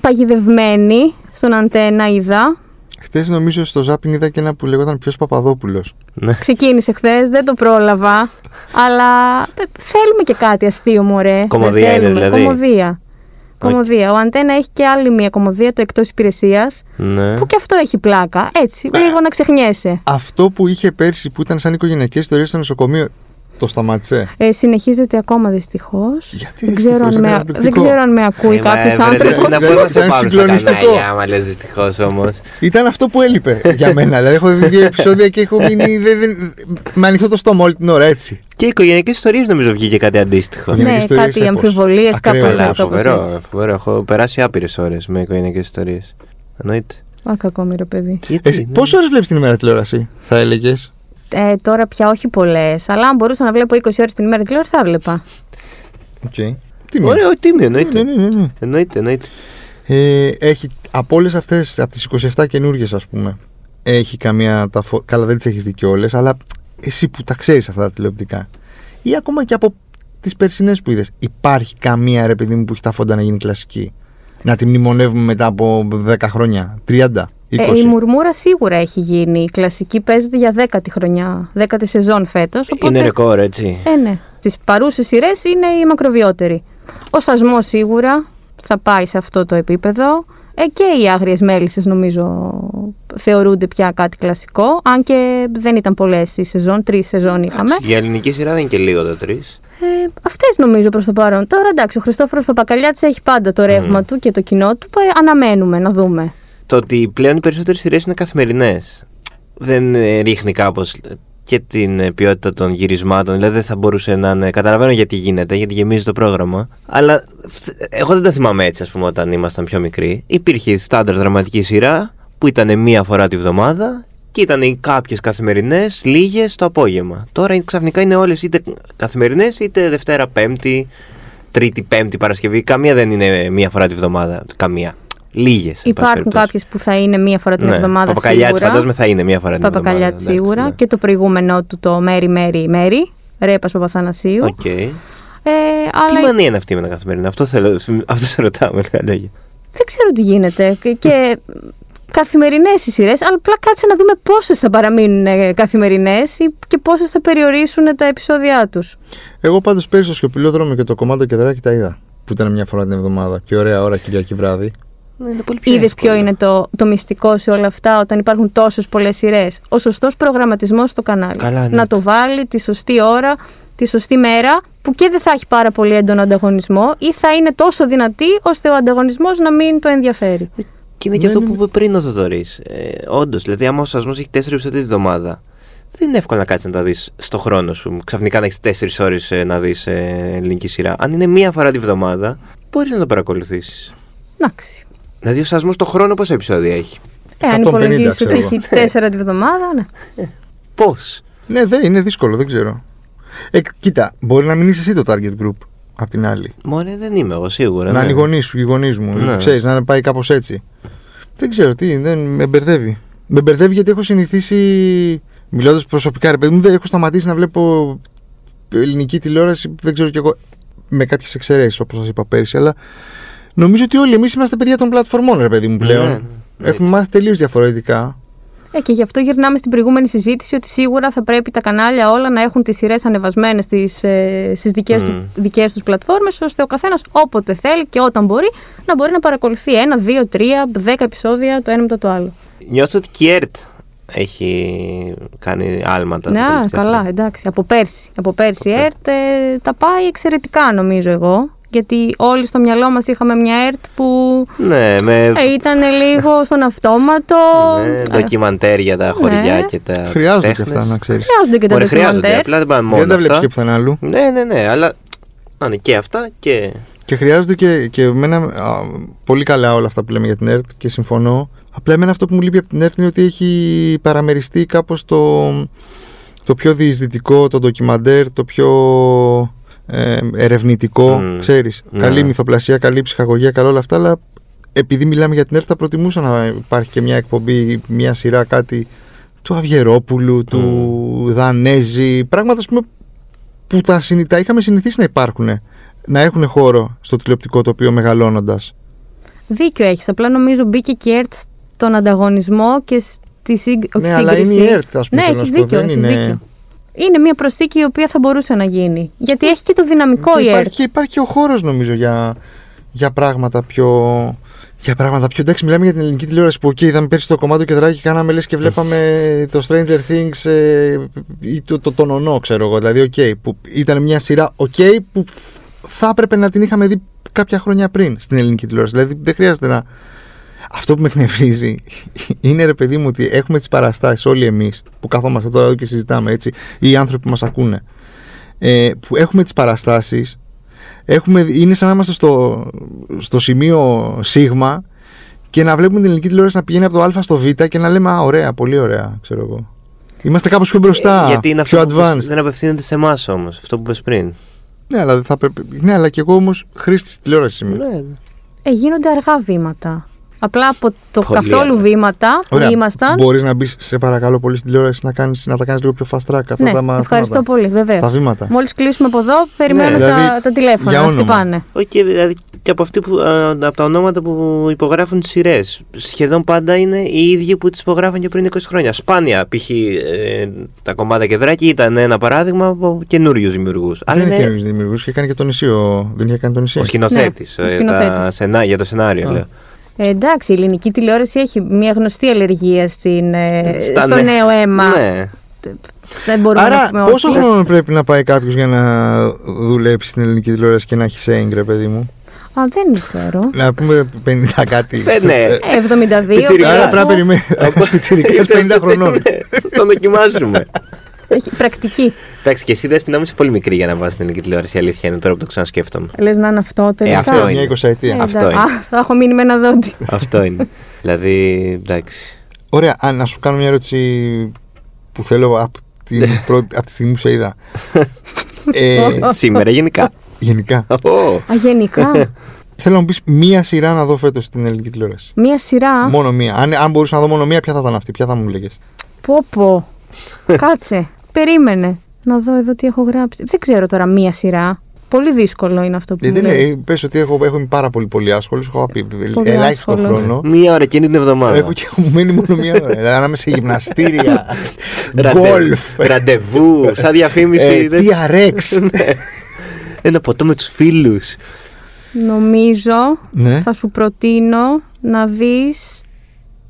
C: Παγιδευμένοι στον αντένα είδα.
A: Χθες νομίζω στο Ζάπινγκ είδα και ένα που λεγόταν Ποιος Παπαδόπουλος.
B: Ναι.
C: Ξεκίνησε χθες, δεν το πρόλαβα. αλλά ε, θέλουμε και κάτι αστείο, μωρέ.
B: Κομμωδία
C: Δεν
B: είναι
C: θέλουμε.
B: δηλαδή;
C: Κομμωδία. Κομμωδία. Ο Αντένα έχει και άλλη μία κομμωδία, το εκτός υπηρεσίας,
B: Ναι.
C: που και αυτό έχει πλάκα. Έτσι, λίγο να ξεχνιέσαι.
A: Αυτό που είχε πέρσι που ήταν σαν οικογενειακές ιστορίες στο νοσοκομείο, το σταμάτησε;
C: Ε, συνεχίζεται ακόμα δυστυχώς.
A: Γιατί
C: δεν,
A: δυστυχώς,
C: ξέρω αν
A: ήταν
C: με, δεν
A: καταπληκτικό.
C: ξέρω αν με ακούει
B: Ε, μα,
C: κάποιος
B: ε, βρε,
C: άνθρωπος.
B: Δεσποινα,
A: Δεν
B: πώς να σε
A: ήταν
B: πάμε στα
A: συγκλονιστικό.
B: κανάλια, άμα λες δυστυχώς όμως.
A: Ήταν αυτό που έλειπε για μένα. δηλαδή, έχω δει δύο επεισόδια και έχω μείνει. δεν- δεν- με ανοιχτό το στόμα όλη την ώρα έτσι.
B: Και οι οικογενειακές ιστορίες νομίζω βγήκε κάτι αντίστοιχο.
A: Για-
C: Ναι,
A: ιστορίες
C: κάτι
A: έπως.
C: αμφιβολίες,
A: Ακραίες.
C: κάπως
A: Καλά,
B: Καλά,
C: έτσι.
B: φοβερό, φοβερό. Έχω περάσει άπειρες ώρες με οικογενειακές ιστορίες. Εννοείται.
C: Α, κακόμοιρο παιδί.
B: Γιατί,
A: Εσύ,
B: ναι.
A: πόσες ώρες βλέπεις την ημέρα τηλεόραση, θα έλεγες;
C: Ε, τώρα πια όχι πολλές, αλλά αν μπορούσα να βλέπω 20 ώρες την ημέρα τηλεόραση, θα έβλεπα.
A: Okay. Τι
B: Ωραίο, τίμιο, εννοείται.
A: Ναι, ναι, ναι, ναι.
B: Εννοείται, εννοείται.
A: Ε, έχει από όλες αυτές, από τις 27 καινούργιες, ας πούμε, έχει καμία. Τα φω... Καλά, δεν τις έχεις δει κιόλε, αλλά εσύ που τα ξέρεις αυτά τα τηλεοπτικά, ή ακόμα και από τις περσινές που είδες, υπάρχει καμία ρε παιδί μου που έχει τα φόντα να γίνει κλασική; Να τη μνημονεύουμε μετά από 10 χρόνια, 30, 20.
C: Ε, η μουρμούρα σίγουρα έχει γίνει. Η κλασική παίζεται για 10η χρονιά, 10η σεζόν φέτος.
B: Είναι ρεκόρ, έτσι.
C: Ε, ναι. Στι παρούσες σειρές είναι η μακροβιότερη. Ο σασμό σίγουρα θα πάει σε αυτό το επίπεδο. Ε, και οι άγριες μέλισσες νομίζω θεωρούνται πια κάτι κλασικό. Αν και δεν ήταν πολλές οι σεζόν, τρεις σεζόν είχαμε.
B: Για ελληνική σειρά δεν είναι και λίγο το τρεις.
C: Ε, Αυτές νομίζω προς το παρόν. Τώρα εντάξει, ο Χριστόφορος Παπακαλιάτης έχει πάντα το ρεύμα του και το κοινό του. που, ε, αναμένουμε να δούμε.
B: Το ότι πλέον οι περισσότερες σειρές είναι καθημερινές. Δεν ε, ρίχνει κάπως και την ε, ποιότητα των γυρισμάτων. Δηλαδή δεν θα μπορούσε να είναι. Καταλαβαίνω γιατί γίνεται, γιατί γεμίζει το πρόγραμμα. Αλλά φ- εγώ δεν τα θυμάμαι έτσι, ας πούμε, όταν ήμασταν πιο μικροί. Υπήρχε η στάνταρ δραματική σειρά που ήταν μία φορά τη βδομάδα και ήταν κάποιες καθημερινές, λίγες το απόγευμα. Τώρα είναι- ξαφνικά είναι όλες είτε καθημερινές είτε Δευτέρα, Πέμπτη, Τρίτη, Πέμπτη, Παρασκευή. Καμία δεν είναι μία φορά τη βδομάδα. Καμία. Λίγες.
C: Υπάρχουν κάποιες που θα είναι μία φορά την
B: Ναι,
C: εβδομάδα.
B: Παπακαλιάτη
C: σίγουρα.
B: φαντάζομαι θα είναι μία φορά την εβδομάδα.
C: Παπακαλιάτη
B: εντάξει,
C: σίγουρα.
B: ναι.
C: Και το προηγούμενο του το Μέρι Μέρι Μέρι. Ρέπας Παπαθανασίου.
B: Οκ.
C: Ε,
B: Τι
C: αλλά
B: μανία είναι αυτή με τα καθημερινά, αυτό, θέλω, αυτό σε ρωτάω με λίγα λόγια.
C: δεν ξέρω τι γίνεται. Και, και καθημερινές οι σειρές, αλλά απλά κάτσε να δούμε πόσες θα παραμείνουν καθημερινές και πόσες θα περιορίσουν τα επεισόδια τους.
A: Εγώ πάντως πέρυσι στο Σιωπηλό Δρόμο και το Κομάντα και Δράκοι τα είδα. Που ήταν μια φορά την εβδομάδα. Και ωραία ώρα Κυριακή βράδυ.
B: Ναι, είναι πολύ πιο
C: Είδες
B: εύκολο.
C: ποιο είναι το, το μυστικό σε όλα αυτά όταν υπάρχουν τόσες πολλές σειρές. Ο σωστός προγραμματισμός στο κανάλι.
B: Καλά, ναι.
C: Να το βάλει τη σωστή ώρα, τη σωστή μέρα, που και δεν θα έχει πάρα πολύ έντονο ανταγωνισμό ή θα είναι τόσο δυνατή ώστε ο ανταγωνισμός να μην το ενδιαφέρει.
B: Και είναι και
A: Ναι,
B: αυτό
A: ναι,
B: που
A: ναι.
B: είπε πριν ο Θοδωρή. Ε, Όντως, δηλαδή, άμα ο σασμός έχει 4 επεισόδια τη βδομάδα, δεν είναι εύκολο να κάτσεις να τα δεις στο χρόνο σου. Ξαφνικά να έχεις 4 ώρες να δεις ελληνική σειρά. Αν είναι μία φορά τη βδομάδα, μπορείς να το παρακολουθήσεις.
C: Εντάξει.
B: Δηλαδή, ο σασμό το χρόνο πόσα επεισόδια έχει.
C: Ε, αν
A: 150
C: υπολογίσει ότι
A: ξέρω
C: έχει τέσσερα τη βδομάδα, ναι.
B: Πώς;
A: Ναι, δεν είναι δύσκολο, δεν ξέρω. Ε, κοίτα, μπορεί να μην είσαι εσύ το target group απ' την άλλη.
B: Μωρέ, δεν είμαι εγώ σίγουρα.
A: να
B: ναι.
A: είναι οι γονείς σου, οι γονείς μου.
B: Ναι.
A: Ξέρεις, να πάει κάπως έτσι. Δεν ξέρω τι, δεν με μπερδεύει. Με μπερδεύει γιατί έχω συνηθίσει, μιλώντας προσωπικά, ρε παιδί μου, δεν έχω σταματήσει να βλέπω ελληνική τηλεόραση, δεν ξέρω κι εγώ, με κάποιες εξαιρέσεις όπως σας είπα πέρυσι, αλλά νομίζω ότι όλοι εμείς είμαστε παιδιά των πλατφορμών, ρε παιδί μου πλέον.
B: Ναι, ναι.
A: Έχουμε μάθει τελείως διαφορετικά.
C: Ε, και γι' αυτό γυρνάμε στην προηγούμενη συζήτηση ότι σίγουρα θα πρέπει τα κανάλια όλα να έχουν τις σειρές ανεβασμένες στις, ε, στις δικές,
B: Μμ.
C: του, δικές τους πλατφόρμες ώστε ο καθένας όποτε θέλει και όταν μπορεί να μπορεί να παρακολουθεί ένα, δύο, τρία, δέκα επεισόδια το ένα μετά το άλλο.
B: Νιώθω ότι και η ΕΡΤ έχει κάνει άλματα. τα
C: Ναι,
B: τελευταία
C: καλά,
B: χρόνια.
C: εντάξει. Από πέρσι. Από πέρσι η
B: Από
C: ΕΡΤ ε, τα πάει εξαιρετικά νομίζω εγώ. Γιατί όλοι στο μυαλό μας είχαμε μια ΕΡΤ που
B: Ναι, με
C: ε, ήταν λίγο στον αυτόματο.
B: με
C: Ε,
B: ντοκιμαντέρ για τα χωριά
C: ναι.
B: και τα.
A: Χρειάζονται και
B: τέχνες.
A: αυτά, να ξέρεις.
C: Χρειάζονται και τα
B: Μπορεί, χρειάζονται.
C: ντοκιμαντέρ.
B: Απλά δεν πάμε μόνο
A: Δεν τα βλέπεις
B: αυτά.
A: και πουθενά αλλού.
B: Ναι, ναι, ναι, αλλά να είναι και αυτά και.
A: Και χρειάζονται και, και εμένα α, πολύ καλά όλα αυτά που λέμε για την ΕΡΤ και συμφωνώ. Απλά εμένα αυτό που μου λείπει από την ΕΡΤ είναι ότι έχει παραμεριστεί κάπως το, το πιο διεισδυτικό, το ντοκιμαντέρ, το πιο ε, ερευνητικό,
B: Μμ.
A: ξέρεις.
B: Ναι.
A: Καλή μυθοπλασία, καλή ψυχαγωγία, καλά όλα αυτά, αλλά επειδή μιλάμε για την ΕΡΤ θα προτιμούσα να υπάρχει και μια εκπομπή, μια σειρά, κάτι του Αυγερόπουλου, του Δανέζη, πράγματα ας πούμε, που τα, συνη- τα είχαμε συνηθίσει να υπάρχουν, να έχουν χώρο στο τηλεοπτικό τοπίο μεγαλώνοντας.
C: Δίκιο έχεις. Απλά νομίζω μπήκε και η ΕΡΤ στον ανταγωνισμό και στη σύγκ... όχι
A: Ναι, αλλά είναι
C: σύγκριση.
A: η ΕΡΤ, ας πούμε,
C: Ναι,
A: θέλω να
C: έχεις
A: σου πω,
C: δίκιο,
A: δεν
C: έχεις
A: είναι-
C: δίκιο. Είναι μια προσθήκη η οποία θα μπορούσε να γίνει. Γιατί έχει και το δυναμικό
A: Και
C: η
A: υπάρχει,
C: ΕΡΤ.
A: και υπάρχει και ο χώρος νομίζω για, για πράγματα πιο... Για πράγματα πιο εντάξει, μιλάμε για την ελληνική τηλεόραση που okay, είδαμε πέρσι το κομμάτι και δράκι και κάναμε λες και βλέπαμε το Stranger Things ε, ή το, το, το νονό, ξέρω εγώ. Δηλαδή, okay, που ήταν μια σειρά ok που θα έπρεπε να την είχαμε δει κάποια χρόνια πριν στην ελληνική τηλεόραση. Δηλαδή, δεν χρειάζεται να. Αυτό που με εκνευρίζει είναι ρε παιδί μου ότι έχουμε τις παραστάσεις όλοι εμείς που καθόμαστε τώρα εδώ και συζητάμε έτσι, ή οι άνθρωποι που μας ακούνε. Ε, που έχουμε τις παραστάσεις, έχουμε, είναι σαν να είμαστε στο, στο σημείο σίγμα και να βλέπουμε την ελληνική τηλεόραση να πηγαίνει από το Α στο Β και να λέμε Α, ωραία, πολύ ωραία, ξέρω εγώ. Είμαστε κάπως πιο μπροστά,
B: Ε, Γιατί είναι
A: πιο
B: αυτό που
A: advanced.
B: δεν απευθύνεται σε εμάς όμως. Αυτό που πες πριν.
A: Ναι, αλλά, δεν θα πρέπει... ναι, αλλά και εγώ όμως χρήστη τηλεόρασης είμαι.
B: Ναι.
C: Ε, γίνονται αργά βήματα. Απλά από το
B: Πολύ
C: καθόλου
B: αργά.
C: βήματα που
A: Ωραία.
C: ήμασταν.
A: Μπορείς να μπεις, σε παρακαλώ πολύ, στην τηλεόραση να, κάνεις, να τα κάνεις λίγο πιο fast track αυτά
C: Ναι,
A: τα μαθήματα.
C: ευχαριστώ πολύ, βεβαίως.
A: Τα βήματα.
C: Μόλις κλείσουμε από εδώ, περιμένουμε
A: Ναι,
C: τα,
A: δηλαδή,
C: τα τηλέφωνα
A: για
C: να
A: όνομα.
C: χτυπάνε.
B: Όχι, δηλαδή και από, αυτοί που, α, από τα ονόματα που υπογράφουν τις σειρές. Σχεδόν πάντα είναι οι ίδιοι που τις υπογράφουν και πριν 20 χρόνια. Σπάνια, π.χ. ε, τα κομμάτια και δράκι ήταν ένα παράδειγμα από καινούριους δημιουργούς.
A: Δεν είναι καινούριους δημιουργούς. Είχε κάνει και το νησί. Ο... Δεν είχε κάνει το νησί.
B: Ο σκηνοθέτης.
C: Ναι, ο σκηνοθέτης.
B: για το σενάριο,
A: Α.
B: λέω.
C: Ε, εντάξει, η ελληνική τηλεόραση έχει μια γνωστή αλλεργία στην, ε,
B: Στα
C: στο
B: νε-
C: νέο αίμα.
B: Ναι.
C: Δεν μπορούμε να
A: Άρα,
C: πούμε
A: πόσο
C: όχι.
A: χρόνο πρέπει να πάει κάποιος για να δουλέψει στην ελληνική τηλεόραση και να έχει σέγγρε, παιδί μου;
C: Α, δεν ξέρω.
A: Να πούμε 50 κάτι.
B: Ε, ναι.
C: Ε, 72.
B: Πιτσιρικά.
A: Άρα
C: περίπου.
A: πρέπει να περιμένει. Πιτσιρικάς 50 χρονών.
B: Ναι, Το δοκιμάζουμε.
C: Έχει πρακτική.
B: Εντάξει, και εσύ δεν να είσαι πολύ μικρή για να βάζεις την ελληνική τηλεόραση. Η αλήθεια είναι τώρα που το ξανασκέφτομαι.
C: Λες να είναι αυτό τελικά;
B: αυτό
A: Μια
B: είναι.
A: εικοσαετία.
C: Ε,
B: Αυτό
C: εντάξει.
B: είναι.
C: Α, θα έχω μείνει με ένα δόντι.
B: Αυτό είναι. δηλαδή, εντάξει.
A: Ωραία, αν να σου κάνω μια ερώτηση που θέλω από, την πρώτη, από τη στιγμή που σε είδα. ε,
B: Σήμερα γενικά.
A: γενικά.
B: Ω,
C: Α, γενικά.
A: Θέλω να μου πεις μία σειρά να δω φέτος στην ελληνική τηλεόραση.
C: Μία σειρά.
A: Μόνο μία. Αν, αν μπορούσα να δω μόνο μία, ποια θα ήταν αυτή, ποια θα μου λέγες;
C: Πω πω. Κάτσε. Περίμενε. Να δω εδώ τι έχω γράψει. Δεν ξέρω τώρα μία σειρά. Πολύ δύσκολο είναι αυτό που
A: Ε,
C: μου
A: δεν
C: λες.
A: είναι, πες ότι έχω, έχω είμαι πάρα πολύ, πολύ άσχολος. Έχω πει
C: Πολύ
A: ελάχιστο
C: άσχολος.
A: χρόνο.
B: Μία ώρα εκείνη την εβδομάδα.
A: Έχω και μου μένει μόνο μία ώρα. Δηλαδή, ανάμεσα σε γυμναστήρια,
B: Ραντε-
A: γκολφ,
B: Ραντεβού, σαν διαφήμιση.
A: ε,
B: δεν-
A: TRX.
B: Ναι. Ένα ποτό με τους φίλους.
C: Νομίζω
A: Ναι.
C: θα σου προτείνω να δεις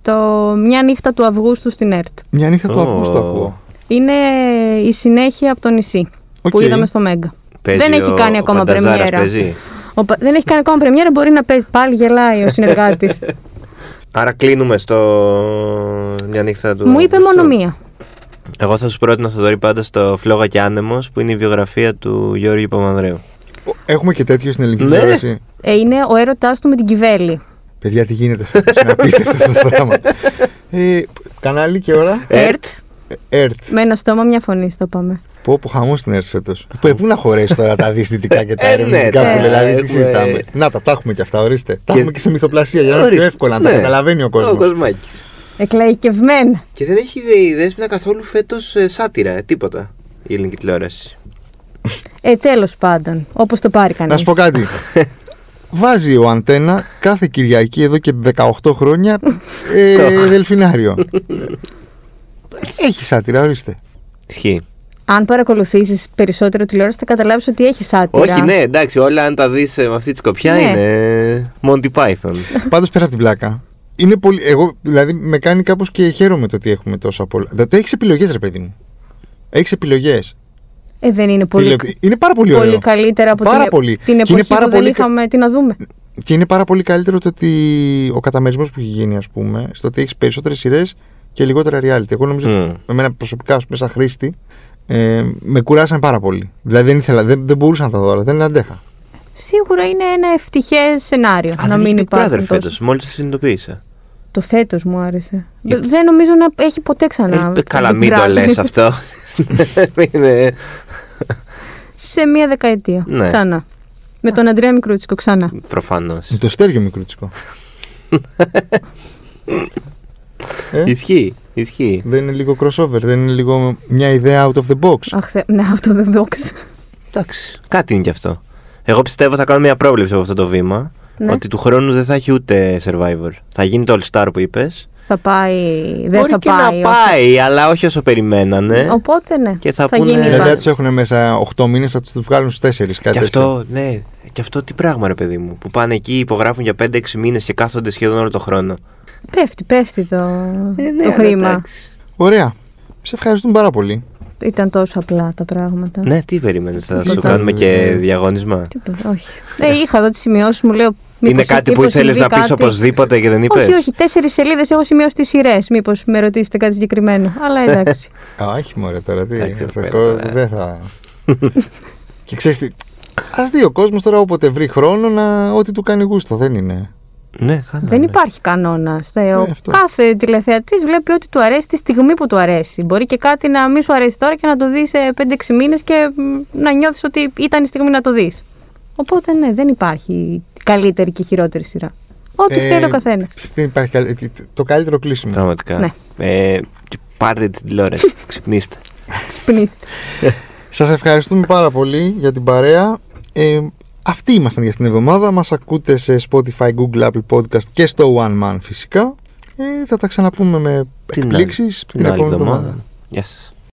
C: το «Μια νύχτα του Αυγούστου» στην ΕΡΤ.
A: Μια νύχτα του
B: Ω.
A: Αυγούστου ακούω.
C: Είναι η συνέχεια από το νησί που
A: Οκ.
C: είδαμε στο Μέγκα. Δεν έχει κάνει ακόμα πρεμιέρα.
B: Παίζει;
C: Ο Πα- δεν έχει κάνει ακόμα πρεμιέρα, μπορεί να παίζει. Πάλι γελάει ο συνεργάτης.
B: Άρα κλείνουμε στο μια νύχτα του.
C: Μου είπε
B: Αυγούστου.
C: μόνο μία.
B: Εγώ θα σου πρότεινα θα δω πάντα στο Φλόγα και Άνεμος που είναι η βιογραφία του Γιώργου Παπανδρέου.
A: Έχουμε και τέτοιο στην ελληνική
B: Ναι.
A: τηλεόραση.
C: Ε, είναι ο έρωτάς του με την Κιβέλη.
A: Παιδιά, τι γίνεται φέτος. Είναι απίστευτο αυτό το πράγμα. Ε, κανάλι και ώρα.
B: ΕΡΤ.
A: ΕΡΤ.
C: Με ένα στόμα, μια φωνή, στο πάμε.
A: Πω, πω χαμός την έρθει φέτος. Πού να χωρέσει τώρα τα δυστητικά και τα
B: Ε, ναι,
A: ερευνητικά που
C: ναι,
A: λέει, δηλαδή τι
B: έχουμε-
A: συζητάμε. Να τα, τα έχουμε και αυτά, ορίστε. Τα
B: Και-
A: έχουμε και σε μυθοπλασία για να είναι πιο
B: Ορίστε.
A: εύκολα να τα
B: Ναι.
A: καταλαβαίνει ο
B: Ο
A: κόσμο.
B: Κοσμάκης.
C: Εκλαϊκευμένα.
B: Και δεν έχει ιδέα η δέσποινα καθόλου φέτος σάτυρα, ε, τίποτα. Η ελληνική τηλεόραση.
C: Ε, τέλος πάντων. Όπως το πάρει κανείς.
A: Να σου πω κάτι. Βάζει ο Αντένα κάθε Κυριακή εδώ και 18 χρόνια ε, δελφινάριο. Έχει σάτυρα, ορίστε.
B: Ισχύει.
C: Αν παρακολουθήσεις περισσότερο τηλεόραση, θα καταλάβεις ότι έχει σάτυρα.
B: Όχι, ναι, εντάξει, όλα αν τα δεις με αυτή τη σκοπιά
C: Ναι.
B: είναι Monty Python.
A: Πάντως πέρα από την πλάκα. Είναι πολύ, εγώ δηλαδή με κάνει κάπως και χαίρομαι το ότι έχουμε τόσα πολλά. Δηλαδή, έχεις επιλογές, ρε παιδί μου. Έχεις επιλογές.
C: Ε, δεν είναι πολύ,
A: Είναι πάρα πολύ ωραίο.
C: πολύ καλύτερα από
A: Πάρα
C: την,
A: πολύ.
C: την
A: Και είναι
C: εποχή
A: πάρα
C: που δεν
A: πολύ κα-
C: είχαμε τι να δούμε.
A: Και είναι πάρα πολύ καλύτερο το ότι ο καταμερισμός που έχει γίνει, ας πούμε, στο ότι έχεις περισσότερες σειρές και λιγότερα reality. Εγώ νομίζω
B: Μμ.
A: ότι εμένα προσωπικά, ας πούμε, σαν χρήστη, ε, με κουράσαν πάρα πολύ. Δηλαδή δεν, ήθελα, δεν, δεν μπορούσα να τα δω, αλλά δεν αντέχα.
C: Σίγουρα είναι ένα ευτυχές σενάριο
B: Α,
C: να
B: δεν
C: μην
B: έχει Big Brother
C: υπάρχουν.
B: φέτο.
C: τόσο.
B: Μόλις το συνειδητοποίησα.
C: Το φέτος μου άρεσε.
B: Γιατί-
C: Δεν νομίζω να έχει ποτέ ξανά.
B: Ε, καλά,
C: Big
B: μην το
C: Brother.
B: λε αυτό. Είναι-
C: Σε μία δεκαετία.
B: Ναι.
C: Ξανά. Με τον Αντρέα Μικρούτσικο ξανά.
B: Προφανώς.
A: Με το στέργιο μικρούτσικο. ε,
B: Ισχύει. Ισχύει.
A: δεν είναι λίγο crossover, δεν είναι λίγο μια ιδέα out of the box.
C: Αχ, θε... ναι, αυτό the box.
B: Εντάξει, κάτι είναι κι αυτό. Εγώ πιστεύω θα κάνω μια πρόβλεψη από αυτό το βήμα.
C: Ναι.
B: Ότι του χρόνου δεν θα έχει ούτε survivor. Θα γίνει το All Star που είπες.
C: Θα πάει. Δεν
B: Μπορεί
C: θα
B: και
C: πάει.
B: να πάει, αλλά όχι όσο περιμένανε.
C: Οπότε ναι.
B: Και θα
C: θα
B: πούνε-
C: γίνει η
A: Δηλαδή, αν
C: βάση.
A: τους έχουν μέσα 8 μήνες, θα τους βγάλουν στους 4. Κάτι
B: Και
A: τέτοιο.
B: αυτό, ναι, και αυτό τι πράγμα ρε παιδί μου. Που πάνε εκεί, υπογράφουν για 5-6 μήνες και κάθονται σχεδόν όλο το χρόνο.
C: Πέφτει, πέφτει το,
B: Ε, ναι,
C: το
B: αλλά
C: χρήμα.
B: εντάξει.
A: Ωραία. Σε ευχαριστούμε πάρα πολύ.
C: Ήταν τόσο απλά τα πράγματα.
B: Ναι, τι περίμενες, θα
C: Τίποτα.
B: σου κάνουμε και
A: Ε,
B: διαγωνισμα.
C: Τίποτα, όχι. Ε, είχα εδώ τις σημειώσεις μου, λέω.
B: Είναι
C: μήπως
B: κάτι
C: εκεί
B: που
C: πως
B: ήθελες
C: συμβεί
B: να πεις
C: κάτι.
B: οπωσδήποτε και δεν είπες;
C: Όχι, όχι. Τέσσερις σελίδες έχω σημειώσει τις σειρές. Μήπως με ρωτήσετε κάτι συγκεκριμένο. Αλλά εντάξει.
A: Α, όχι μωρέ τώρα, τι,
B: Εντάξει,
A: αυτό
B: πέρα
A: κο-
B: τώρα.
A: δεν θα... και ξέρεις τι, ας δει ο κόσμος τώρα όποτε βρει χρόνο να ό,τι του κάνει γούστο, δεν είναι.
B: Ναι, καλά.
C: Δεν
B: ναι.
C: υπάρχει κανόνας.
A: Ε, αυτό.
C: κάθε τηλεθεατής βλέπει ό,τι του αρέσει τη στιγμή που του αρέσει. Μπορεί και κάτι να μην σου αρέσει τώρα και να το δεις σε 5-6 μήνες και μ, να νιώθεις ότι ήταν η στιγμή να το δεις. Οπότε ναι, δεν υπάρχει καλύτερη και χειρότερη σειρά. Ό,τι
A: Ε,
C: θέλει ο καθένας.
A: Δεν υπάρχει καλ- το καλύτερο κλείσιμο.
B: Πραγματικά.
C: Ναι.
B: Ε, και πάρτε την τηλεόραση. Ξυπνήστε.
C: Πνίστε.
A: Σας ευχαριστούμε πάρα πολύ για την παρέα. Ε, αυτοί ήμασταν για την εβδομάδα. Μας ακούτε σε Spotify, Google, Apple Podcast και στο One Man φυσικά. Ε, θα τα ξαναπούμε με
B: Την άλλη-
A: εκπλήξεις
B: Την άλλη εβδομάδα. Γεια σας.